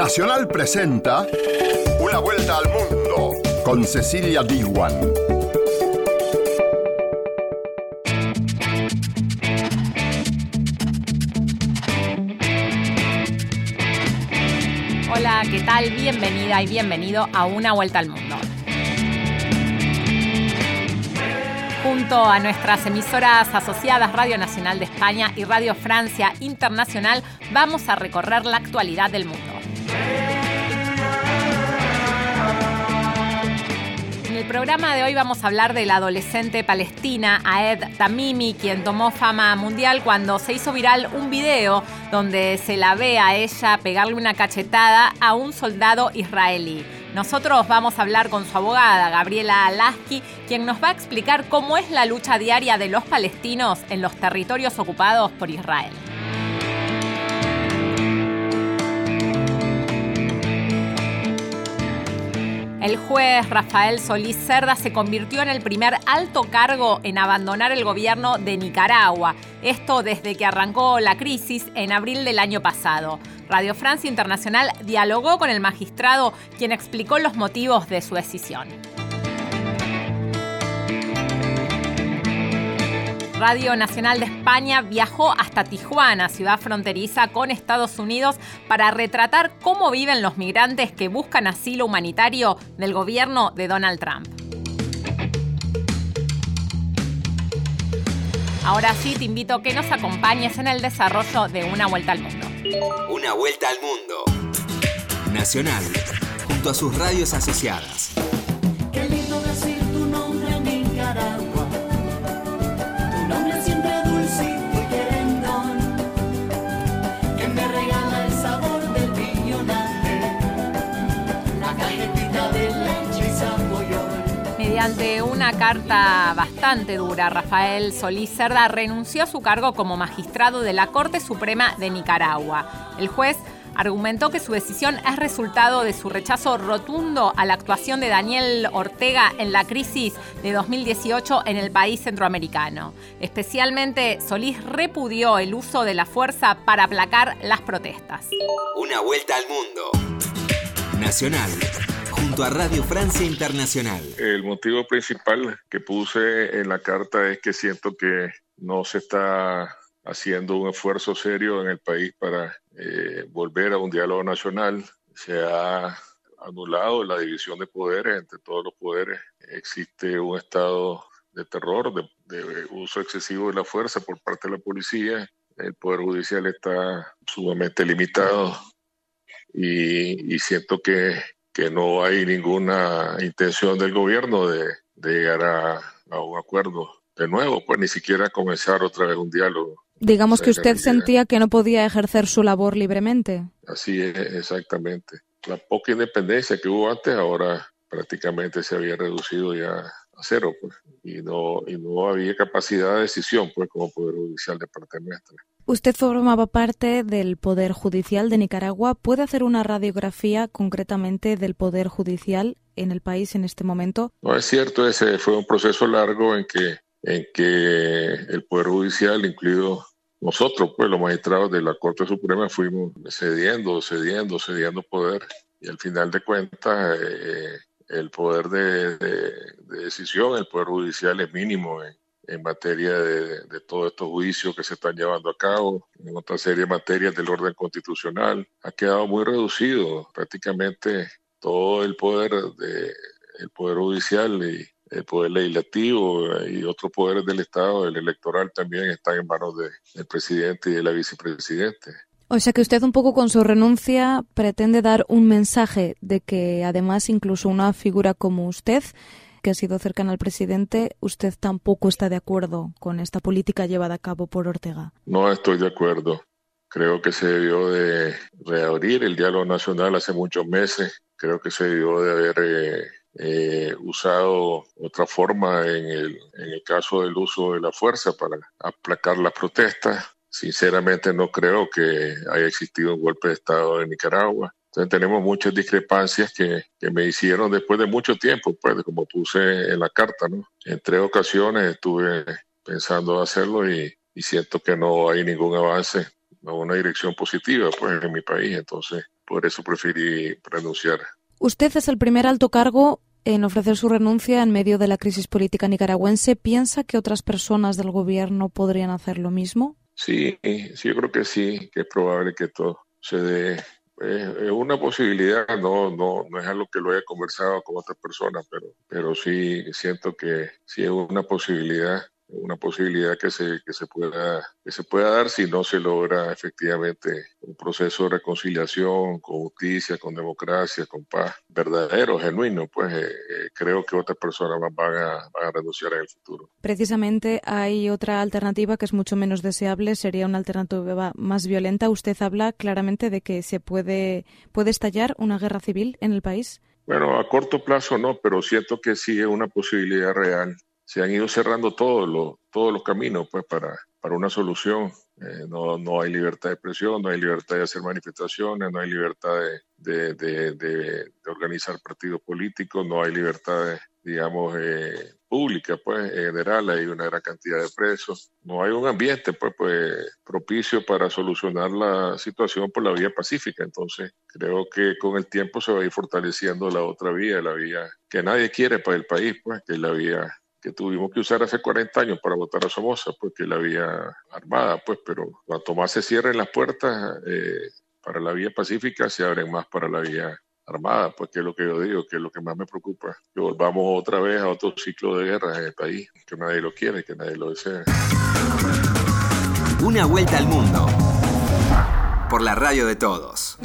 Nacional presenta Una vuelta al mundo con Cecilia Diwan. Hola, ¿qué tal? Bienvenida y bienvenido a Una vuelta al mundo. Junto a nuestras emisoras asociadas Radio Nacional de España y Radio Francia Internacional, vamos a recorrer la actualidad del mundo. Programa de hoy vamos a hablar de la adolescente palestina Aed Tamimi, quien tomó fama mundial cuando se hizo viral un video donde se la ve a ella pegarle una cachetada a un soldado israelí. Nosotros vamos a hablar con su abogada, Gabriela Alaski, quien nos va a explicar cómo es la lucha diaria de los palestinos en los territorios ocupados por Israel. El juez Rafael Solís Cerda se convirtió en el primer alto cargo en abandonar el gobierno de Nicaragua. Esto desde que arrancó la crisis en abril del año pasado. Radio Francia Internacional dialogó con el magistrado, quien explicó los motivos de su decisión. Radio Nacional de España viajó hasta Tijuana, ciudad fronteriza con Estados Unidos, para retratar cómo viven los migrantes que buscan asilo humanitario del gobierno de Donald Trump. Ahora sí, te invito a que nos acompañes en el desarrollo de Una Vuelta al Mundo. Una Vuelta al Mundo. Nacional, junto a sus radios asociadas. Carta bastante dura, Rafael Solís Cerda renunció a su cargo como magistrado de la Corte Suprema de Nicaragua. El juez argumentó que su decisión es resultado de su rechazo rotundo a la actuación de Daniel Ortega en la crisis de 2018 en el país centroamericano. Especialmente, Solís repudió el uso de la fuerza para aplacar las protestas. Una Vuelta al Mundo. Nacional, junto a Radio Francia Internacional. El motivo principal que puse en la carta es que siento que no se está haciendo un esfuerzo serio en el país para eh, volver a un diálogo nacional. Se ha anulado la división de poderes entre todos los poderes. Existe un estado de terror, de, de uso excesivo de la fuerza por parte de la policía. El poder judicial está sumamente limitado y, y siento que, que no hay ninguna intención del gobierno de, de llegar a, a un acuerdo de nuevo, pues ni siquiera comenzar otra vez un diálogo. Digamos que O sea, usted que- sentía que no podía ejercer su labor libremente. Así es, exactamente. La poca independencia que hubo antes ahora prácticamente se había reducido ya cero, pues, y no, y no había capacidad de decisión, pues, como Poder Judicial de parte nuestra. Usted formaba parte del Poder Judicial de Nicaragua. ¿Puede hacer una radiografía concretamente del Poder Judicial en el país en este momento? No es cierto, ese fue un proceso largo en que, en que el Poder Judicial, incluido nosotros, pues los magistrados de la Corte Suprema, fuimos cediendo, cediendo, cediendo poder y al final de cuentas eh, el poder de, de- de decisión, el Poder Judicial es mínimo en, materia de, todos estos juicios que se están llevando a cabo, en otra serie de materias del orden constitucional, ha quedado muy reducido. Prácticamente todo el poder de, el Poder Judicial y el Poder Legislativo y otros poderes del Estado, el electoral también, están en manos de- del presidente y de la vicepresidente. O sea que usted un poco con su renuncia pretende dar un mensaje de que además incluso una figura como usted, que ha sido cercana al presidente, usted tampoco está de acuerdo con esta política llevada a cabo por Ortega. No estoy de acuerdo. Creo que se debió de reabrir el diálogo nacional hace muchos meses. Creo que se debió de haber eh, eh, usado otra forma en el, en el caso del uso de la fuerza para aplacar las protestas. Sinceramente no creo que haya existido un golpe de Estado en Nicaragua. Entonces tenemos muchas discrepancias que, me hicieron después de mucho tiempo, pues como puse en la carta, ¿no? En tres ocasiones estuve pensando hacerlo y, siento que no hay ningún avance, no una dirección positiva, pues en mi país. Entonces por eso preferí renunciar. Usted es el primer alto cargo en ofrecer su renuncia en medio de la crisis política nicaragüense. ¿Piensa que otras personas del gobierno podrían hacer lo mismo? Sí, sí, yo creo que sí, que es probable que todo se dé. Es una posibilidad, no, no, no es algo que lo haya conversado con otras personas, pero, pero sí siento que sí es una posibilidad una posibilidad que se, que se pueda que se pueda dar si no se logra efectivamente un proceso de reconciliación con justicia, con democracia, con paz verdadero, genuino, pues eh, eh, creo que otras personas van a, van a renunciar en el futuro. Precisamente hay otra alternativa que es mucho menos deseable, sería una alternativa más violenta. Usted habla claramente de que se puede, puede estallar una guerra civil en el país. Bueno, a corto plazo no, pero siento que sí es una posibilidad real se han ido cerrando todos los, todos los caminos pues, para, para una solución. Eh, no, no hay libertad de expresión, no hay libertad de hacer manifestaciones, no hay libertad de, de, de, organizar partidos políticos, no hay libertad, digamos, eh, pública, pues, en general, hay una gran cantidad de presos. No hay un ambiente, pues, pues, propicio para solucionar la situación por la vía pacífica. Entonces, creo que con el tiempo se va a ir fortaleciendo la otra vía, la vía que nadie quiere para el país, pues, que es la vía que tuvimos que usar hace 40 años para votar a Somoza, porque la vía armada, pues, pero cuanto más se cierren las puertas eh, para la vía pacífica, se abren más para la vía armada, pues que es lo que yo digo, que es lo que más me preocupa, que volvamos otra vez a otro ciclo de guerra en el país, que nadie lo quiere, que nadie lo desea. Una vuelta al mundo por la radio de todos.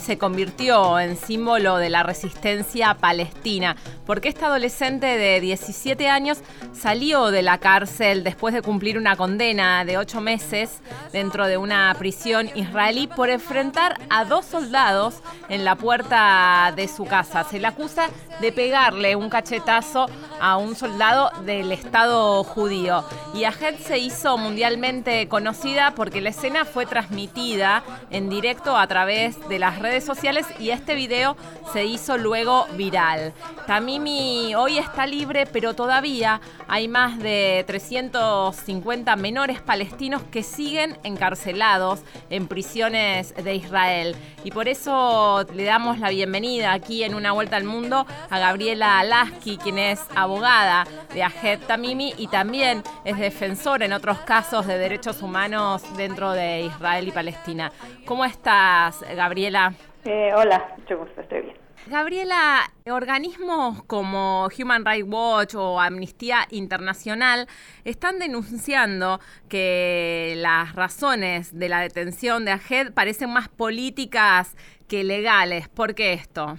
Se convirtió en símbolo de la resistencia palestina, porque esta adolescente de 17 años salió de la cárcel después de cumplir una condena de 8 meses dentro de una prisión israelí por enfrentar a dos soldados en la puerta de su casa. Se le acusa de pegarle un cachetazo a un soldado del Estado judío. Y Ahed se hizo mundialmente conocida porque la escena fue transmitida en directo a través de las redes sociales y este video se hizo luego viral. Tamimi hoy está libre, pero todavía hay más de 350 menores palestinos que siguen encarcelados en prisiones de Israel. Y por eso le damos la bienvenida aquí en Una Vuelta al Mundo a Gabriela Lasky, quien es abogada de Ahed Tamimi y también es defensora en otros casos de derechos humanos dentro de Israel y Palestina. ¿Cómo estás, Gabriela? Eh, hola, mucho gusto, estoy bien. Gabriela, organismos como Human Rights Watch o Amnistía Internacional están denunciando que las razones de la detención de Ahed parecen más políticas que legales. ¿Por qué esto?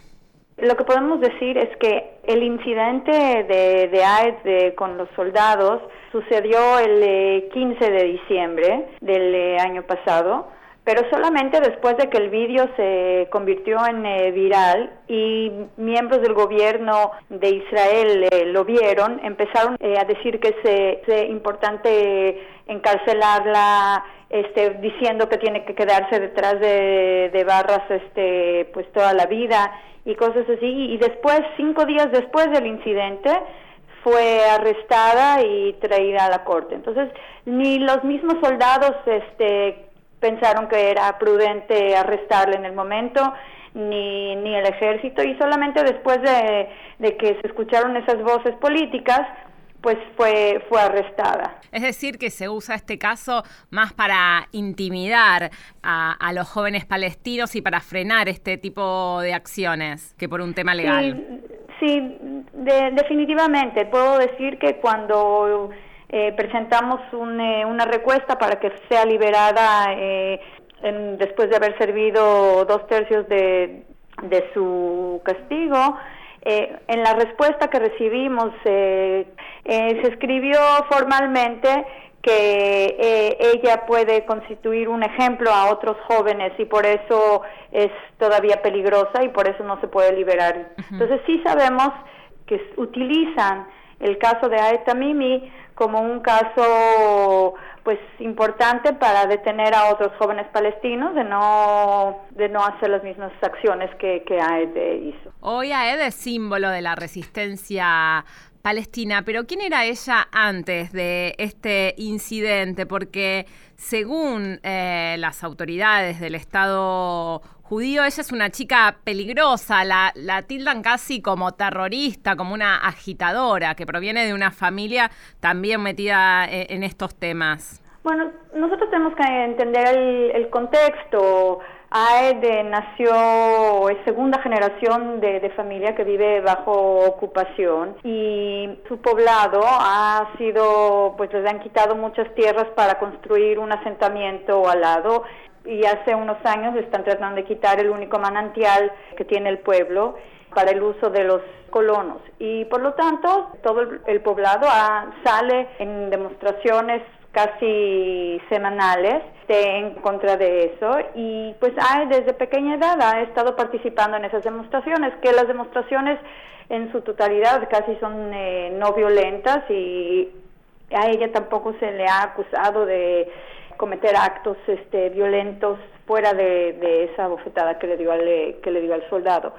Lo que podemos decir es que el incidente de, de AED con los soldados sucedió el 15 eh, de diciembre del eh, año pasado pero solamente después de que el vídeo se convirtió en eh, viral y miembros del gobierno de Israel eh, lo vieron, empezaron eh, a decir que es importante encarcelarla, este, diciendo que tiene que quedarse detrás de, de, barras este, pues toda la vida y cosas así. Y después, cinco días después del incidente, fue arrestada y traída a la corte. Entonces, ni los mismos soldados este, pensaron que era prudente arrestarle en el momento, ni, ni el ejército, y solamente después de, que se escucharon esas voces políticas, pues fue, fue arrestada. Es decir, que se usa este caso más para intimidar a, los jóvenes palestinos y para frenar este tipo de acciones que por un tema legal. Sí, definitivamente. Puedo decir que cuando eh, presentamos eh, una recuesta para que sea liberada eh, después de haber servido dos tercios de, su castigo. en la respuesta que recibimos se escribió formalmente que ella puede constituir un ejemplo a otros jóvenes y por eso es todavía peligrosa y por eso no se puede liberar. Entonces sí sabemos que utilizan el caso de Aeta Mimi como un caso pues importante para detener a otros jóvenes palestinos de no de no hacer las mismas acciones que, que AED hizo. Hoy AED es símbolo de la resistencia palestina, pero ¿quién era ella antes de este incidente? Porque según eh, las autoridades del Estado judío, ella es una chica peligrosa, la, la tildan casi como terrorista, como una agitadora, que proviene de una familia también metida en, en estos temas. Bueno, nosotros tenemos que entender el, el contexto. Aed nació, es segunda generación de, familia que vive bajo ocupación y su poblado ha sido, pues les han quitado muchas tierras para construir un asentamiento al lado y hace unos años están tratando de quitar el único manantial que tiene el pueblo para el uso de los colonos. Y por lo tanto todo el, el poblado ha, sale en demostraciones casi semanales en contra de eso. Y pues hay desde pequeña edad ha estado participando en esas demostraciones que las demostraciones en su totalidad casi son eh, no violentas y a ella tampoco se le ha acusado de cometer actos este violentos fuera de, de esa bofetada que le dio al que le dio al soldado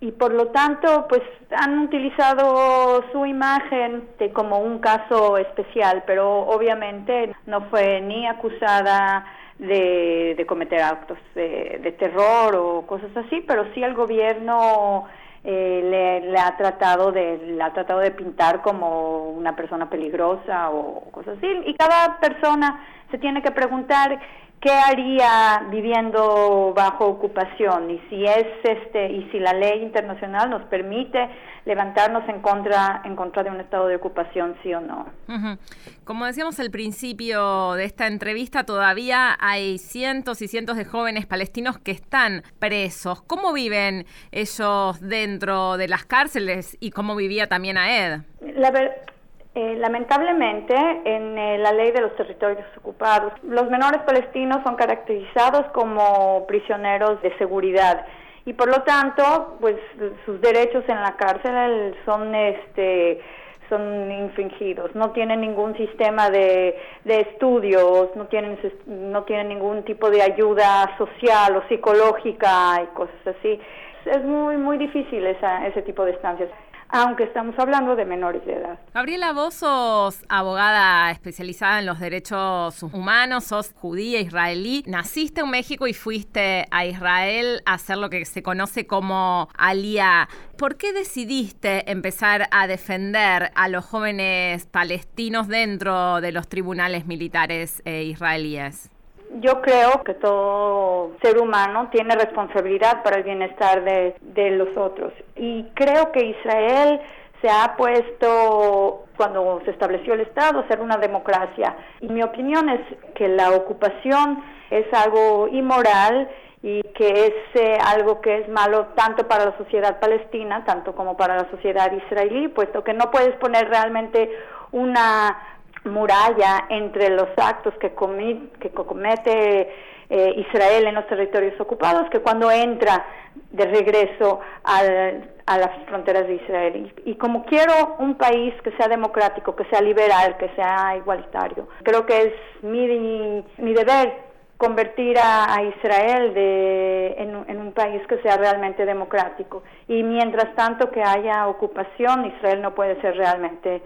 y por lo tanto pues han utilizado su imagen de como un caso especial pero obviamente no fue ni acusada de, de cometer actos de, terror o cosas así pero sí el gobierno eh, le, le, ha tratado de le ha tratado de pintar como una persona peligrosa o cosas así. Y cada persona se tiene que preguntar qué haría viviendo bajo ocupación y si es este y si la ley internacional nos permite levantarnos en contra en contra de un estado de ocupación sí o no. Uh -huh. Como decíamos al principio de esta entrevista, todavía hay cientos y cientos de jóvenes palestinos que están presos. ¿Cómo viven ellos dentro de las cárceles y cómo vivía también AED? La ver eh, lamentablemente, en eh, la ley de los territorios ocupados, los menores palestinos son caracterizados como prisioneros de seguridad y por lo tanto, pues sus derechos en la cárcel son este son infringidos, no tienen ningún sistema de, de estudios, no tienen no tienen ningún tipo de ayuda social o psicológica y cosas así. Es muy muy difícil esa, ese tipo de estancias aunque estamos hablando de menores de edad. Gabriela, vos sos abogada especializada en los derechos humanos, sos judía israelí, naciste en México y fuiste a Israel a hacer lo que se conoce como alía. ¿Por qué decidiste empezar a defender a los jóvenes palestinos dentro de los tribunales militares eh, israelíes? Yo creo que todo ser humano tiene responsabilidad para el bienestar de, los otros. Y creo que Israel se ha puesto, cuando se estableció el Estado, a ser una democracia. Y mi opinión es que la ocupación es algo inmoral y que es eh, algo que es malo tanto para la sociedad palestina, tanto como para la sociedad israelí, puesto que no puedes poner realmente una muralla entre los actos que, comi que comete eh, Israel en los territorios ocupados que cuando entra de regreso al, a las fronteras de Israel. Y, y, como quiero un país que sea democrático, que sea liberal, que sea igualitario, creo que es mi, mi deber convertir a, Israel de, en, en, un país que sea realmente democrático. Y mientras tanto que haya ocupación, Israel no puede ser realmente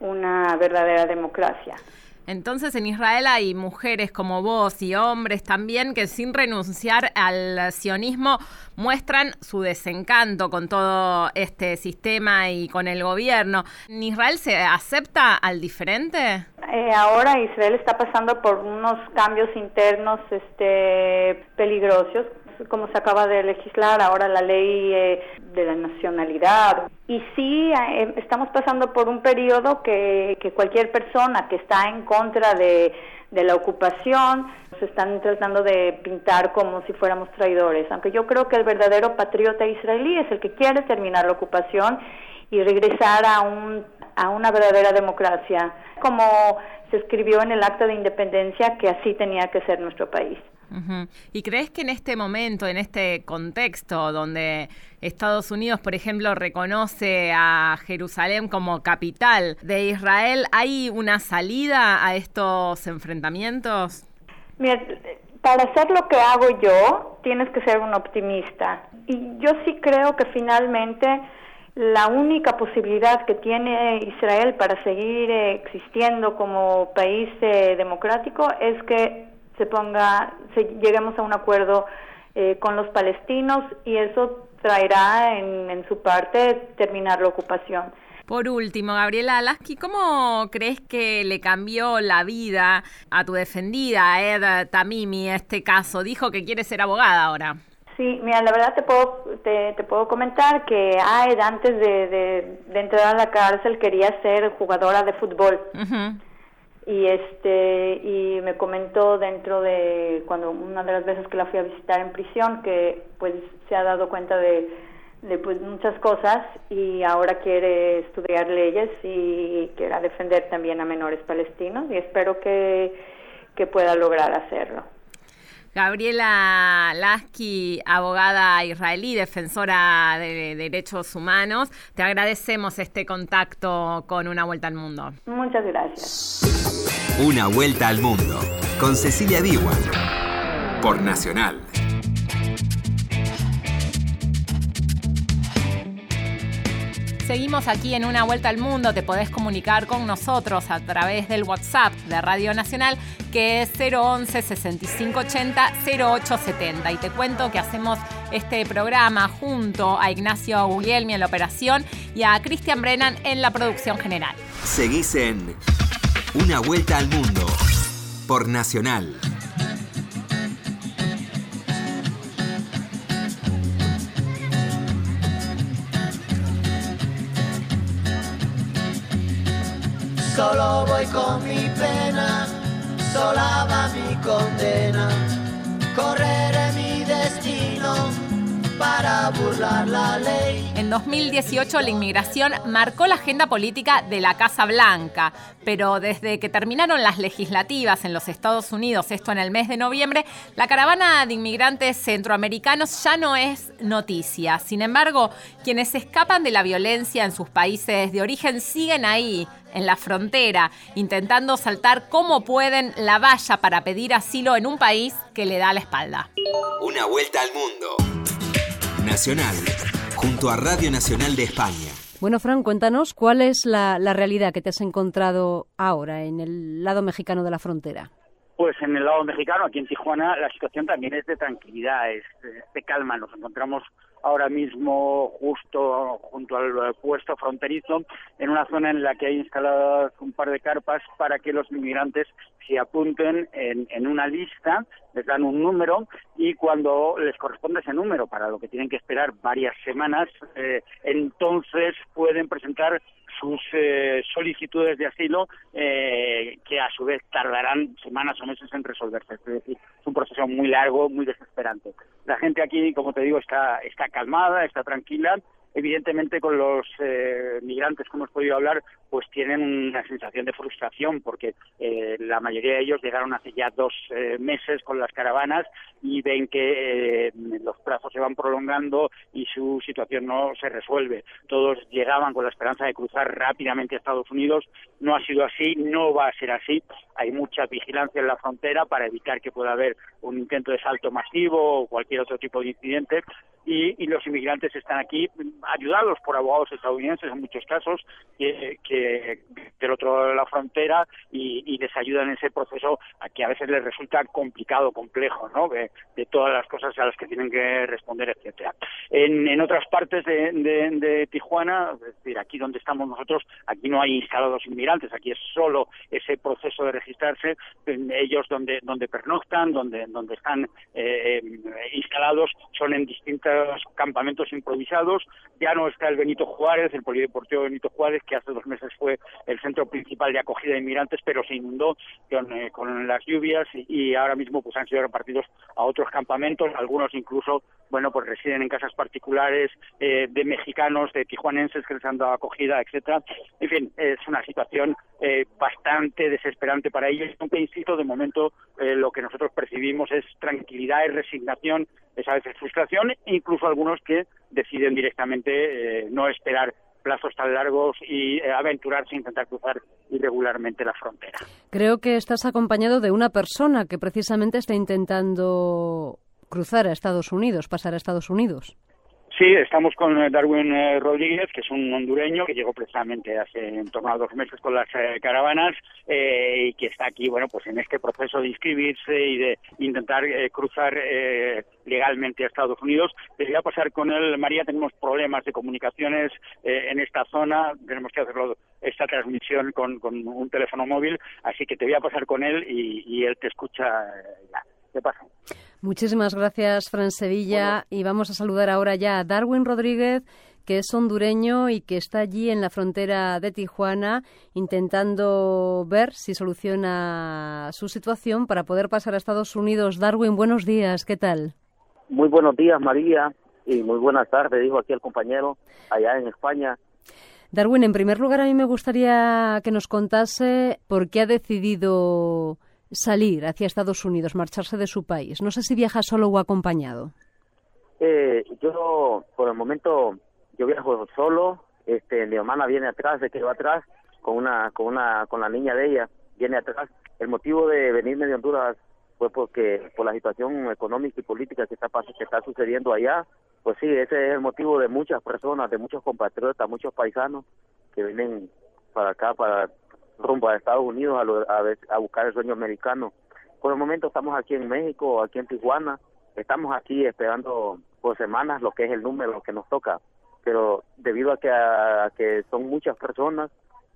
una verdadera democracia. Entonces en Israel hay mujeres como vos y hombres también que sin renunciar al sionismo muestran su desencanto con todo este sistema y con el gobierno. ¿En Israel se acepta al diferente? Eh, ahora Israel está pasando por unos cambios internos este, peligrosos como se acaba de legislar ahora la ley eh, de la nacionalidad. Y sí, eh, estamos pasando por un periodo que, que cualquier persona que está en contra de, la ocupación se están tratando de pintar como si fuéramos traidores, aunque yo creo que el verdadero patriota israelí es el que quiere terminar la ocupación y regresar a un a una verdadera democracia, como se escribió en el acta de independencia que así tenía que ser nuestro país. ¿Y crees que en este momento, en este contexto donde Estados Unidos, por ejemplo, reconoce a Jerusalén como capital de Israel, hay una salida a estos enfrentamientos? Mira, para hacer lo que hago yo, tienes que ser un optimista. Y yo sí creo que finalmente la única posibilidad que tiene Israel para seguir eh, existiendo como país eh, democrático es que se ponga, se, lleguemos a un acuerdo eh, con los palestinos y eso traerá en, en su parte terminar la ocupación. Por último, Gabriela Alaski, ¿cómo crees que le cambió la vida a tu defendida, a Ed Tamimi, este caso? Dijo que quiere ser abogada ahora. Sí, mira, la verdad te puedo, te, te puedo comentar que Aed antes de, de, de, entrar a la cárcel quería ser jugadora de fútbol. Uh -huh. Y este y me comentó dentro de cuando una de las veces que la fui a visitar en prisión que pues se ha dado cuenta de, de pues muchas cosas y ahora quiere estudiar leyes y quiere defender también a menores palestinos y espero que, que pueda lograr hacerlo. Gabriela Lasky, abogada israelí, defensora de derechos humanos, te agradecemos este contacto con Una Vuelta al Mundo. Muchas gracias. Una Vuelta al Mundo, con Cecilia Diwan, por Nacional. Seguimos aquí en Una Vuelta al Mundo. Te podés comunicar con nosotros a través del WhatsApp de Radio Nacional, que es 011 6580 0870. Y te cuento que hacemos este programa junto a Ignacio Guglielmi en la operación y a Cristian Brennan en la producción general. Seguís en Una Vuelta al Mundo por Nacional. Solo voy con mi pena, sola va mi condena. Correré mi destino para burlar la ley. En 2018 la inmigración marcó la agenda política de la Casa Blanca, pero desde que terminaron las legislativas en los Estados Unidos, esto en el mes de noviembre, la caravana de inmigrantes centroamericanos ya no es noticia. Sin embargo, quienes escapan de la violencia en sus países de origen siguen ahí, en la frontera, intentando saltar como pueden la valla para pedir asilo en un país que le da la espalda. Una vuelta al mundo. Nacional, junto a Radio Nacional de España. Bueno, Fran, cuéntanos cuál es la, la, realidad que te has encontrado ahora en el lado mexicano de la frontera. Pues en el lado mexicano, aquí en Tijuana, la situación también es de tranquilidad, es de calma. Nos encontramos ahora mismo justo junto al puesto fronterizo, en una zona en la que hay instaladas un par de carpas para que los inmigrantes se apunten en, en una lista, les dan un número y cuando les corresponde ese número, para lo que tienen que esperar varias semanas, eh, entonces pueden presentar sus eh, solicitudes de asilo eh, que a su vez tardarán semanas o meses en resolverse. Es decir, es un proceso muy largo, muy desesperante. La gente aquí, como te digo, está, está calmada, está tranquila. Evidentemente con los eh, migrantes que hemos podido hablar, pues tienen una sensación de frustración porque eh, la mayoría de ellos llegaron hace ya dos eh, meses con las caravanas y ven que eh, los plazos se van prolongando y su situación no se resuelve. Todos llegaban con la esperanza de cruzar rápidamente a Estados Unidos. No ha sido así, no va a ser así. Hay mucha vigilancia en la frontera para evitar que pueda haber un intento de salto masivo o cualquier otro tipo de incidente. Y, y los inmigrantes están aquí ayudados por abogados estadounidenses en muchos casos que, que del otro lado de la frontera y, les ayudan en ese proceso a que a veces les resulta complicado, complejo, ¿no? De, todas las cosas a las que tienen que responder, etcétera. En, en otras partes de, Tijuana, es decir, aquí donde estamos nosotros, aquí no hay instalados inmigrantes, aquí es solo ese proceso de registrarse, ellos donde donde pernoctan, donde donde están eh, instalados son en distintos campamentos improvisados. Ya no está el Benito Juárez, el polideportivo Benito Juárez, que hace dos meses fue el centro principal de acogida de inmigrantes, pero se inundó con, eh, con las lluvias y, y, ahora mismo pues han sido repartidos a otros campamentos, algunos incluso bueno, pues residen en casas particulares eh, de mexicanos, de tijuanenses que les han dado acogida, etcétera. En fin, es una situación eh, bastante desesperante para ellos, aunque insisto, de momento eh, lo que nosotros percibimos es tranquilidad y resignación, es a veces frustración, e incluso algunos que deciden directamente no esperar plazos tan largos y aventurarse a intentar cruzar irregularmente la frontera. Creo que estás acompañado de una persona que precisamente está intentando cruzar a Estados Unidos, pasar a Estados Unidos. Sí, estamos con eh, Darwin eh, Rodríguez, que es un hondureño que llegó precisamente hace en torno a dos meses con las eh, caravanas y que está aquí, bueno, pues en este proceso de inscribirse y de intentar cruzar legalmente a Estados Unidos. Te voy a pasar con él, María, tenemos problemas de comunicaciones en esta zona, tenemos que hacerlo esta transmisión con, un teléfono móvil, así que te voy a pasar con él y, y él te escucha ya. ¿Qué pasa? Muchísimas gracias, Fran Sevilla. Y vamos a saludar ahora ya a Darwin Rodríguez, que es hondureño y que está allí en la frontera de Tijuana intentando ver si soluciona su situación para poder pasar a Estados Unidos. Darwin, buenos días, ¿qué tal? Muy buenos días, María, y muy buenas tardes, dijo aquí el compañero, allá en España. Darwin, en primer lugar, a mí me gustaría que nos contase por qué ha decidido salir hacia Estados Unidos, marcharse de su país? No sé si viaja solo o acompañado. Eh, yo, por el momento, yo viajo solo. Este, mi hermana viene atrás, se quedó atrás con una, con una, con la niña de ella, viene atrás. El motivo de venirme de Honduras fue porque por la situación económica y política que está que está sucediendo allá, pues sí, ese es el motivo de muchas personas, de muchos compatriotas, muchos paisanos que vienen para acá para rumbo a Estados Unidos a, a, buscar el sueño americano. Por el momento estamos aquí en México, aquí en Tijuana, estamos aquí esperando por semanas lo que es el número que nos toca, pero debido a que, a, que son muchas personas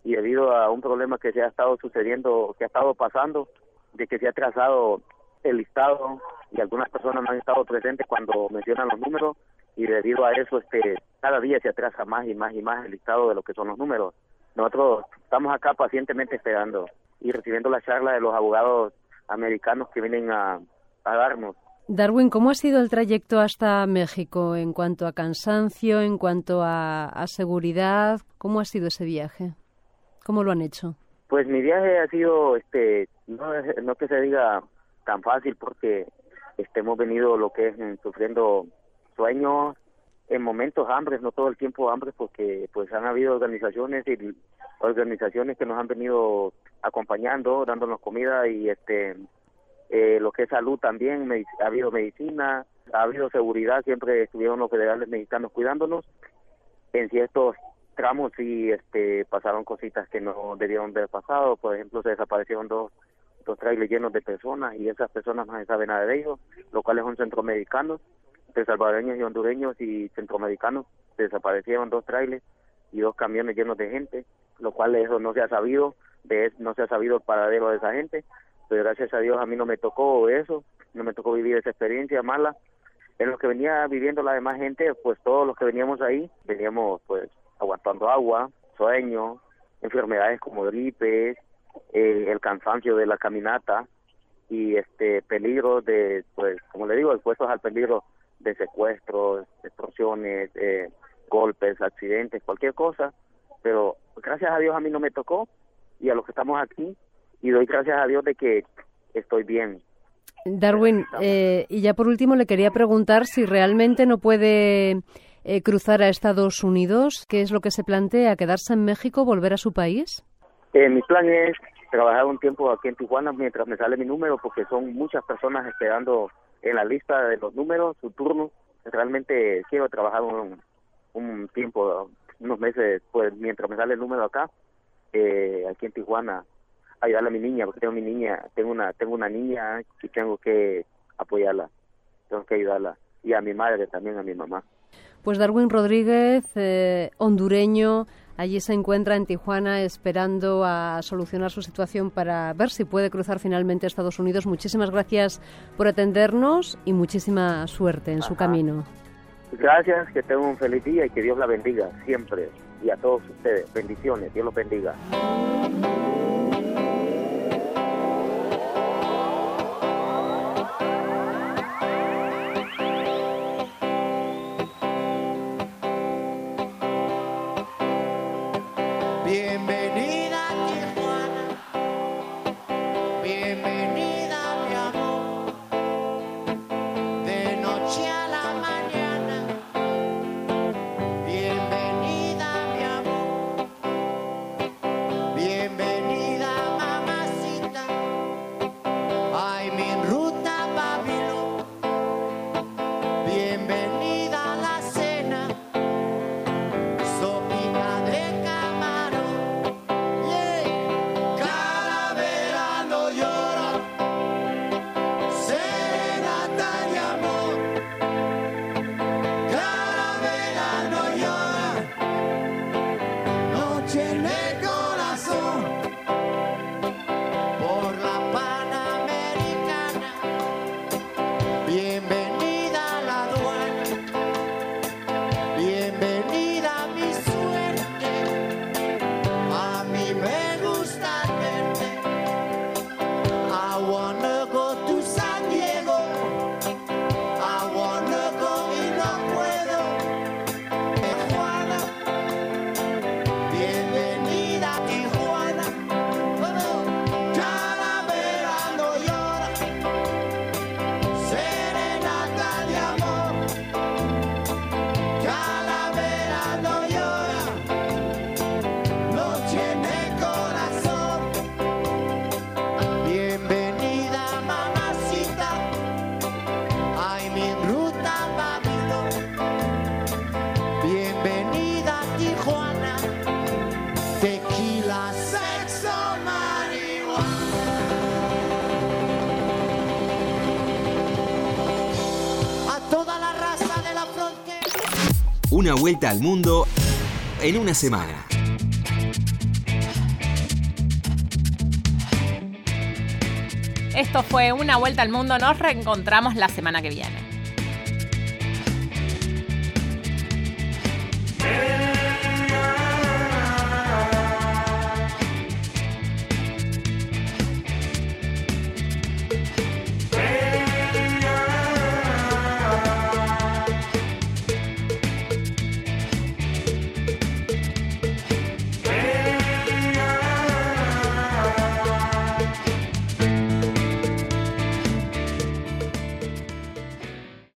y debido a un problema que se ha estado sucediendo, que ha estado pasando, de que se ha trazado el listado y algunas personas no han estado presentes cuando mencionan los números y debido a eso este cada día se atrasa más y más y más el listado de lo que son los números nosotros estamos acá pacientemente esperando y recibiendo la charla de los abogados americanos que vienen a, darnos. Darwin, ¿cómo ha sido el trayecto hasta México en cuanto a cansancio, en cuanto a, seguridad? ¿Cómo ha sido ese viaje? ¿Cómo lo han hecho? Pues mi viaje ha sido, este, no, no que se diga tan fácil porque este, hemos venido lo que es sufriendo sueños, en momentos hambres, no todo el tiempo hambres, porque pues han habido organizaciones y organizaciones que nos han venido acompañando, dándonos comida y este eh, lo que es salud también, ha habido medicina, ha habido seguridad, siempre estuvieron los federales mexicanos cuidándonos. En ciertos tramos sí este, pasaron cositas que no debieron haber pasado, por ejemplo se desaparecieron dos, dos trailers llenos de personas y esas personas no se sabe nada de ellos, lo cual es un centro americano de salvadoreños y hondureños y centroamericanos desaparecieron dos trailers y dos camiones llenos de gente, lo cual eso no se ha sabido, de no se ha sabido el paradero de esa gente, pero gracias a Dios a mí no me tocó eso, no me tocó vivir esa experiencia mala. En lo que venía viviendo la demás gente, pues todos los que veníamos ahí, veníamos pues aguantando agua, sueño, enfermedades como gripes, eh, el cansancio de la caminata y este peligro de, pues como le digo, expuestos al peligro de secuestros, extorsiones, eh, golpes, accidentes, cualquier cosa, pero gracias a Dios a mí no me tocó y a los que estamos aquí y doy gracias a Dios de que estoy bien. Darwin, eh, y ya por último le quería preguntar si realmente no puede eh, cruzar a Estados Unidos, ¿qué es lo que se plantea? ¿Quedarse en México, volver a su país? mi plan es trabajar un tiempo aquí en Tijuana mientras me sale mi número, porque son muchas personas esperando en la lista de los números, su turno. Realmente quiero trabajar un, un tiempo, unos meses, pues mientras me sale el número acá, eh, aquí en Tijuana, ayudarle a mi niña, porque tengo mi niña, tengo una, tengo una niña y tengo que apoyarla, tengo que ayudarla. Y a mi madre también, a mi mamá. Pues Darwin Rodríguez, eh, hondureño, Allí se encuentra en Tijuana esperando a solucionar su situación para ver si puede cruzar finalmente a Estados Unidos. Muchísimas gracias por atendernos y muchísima suerte en su camino. Gracias, que tenga un feliz día y que Dios la bendiga siempre y a todos ustedes. Bendiciones, Dios los bendiga. A toda la raza de la frontera. Una vuelta al mundo en una semana. Esto fue Una Vuelta al Mundo. Nos reencontramos la semana que viene.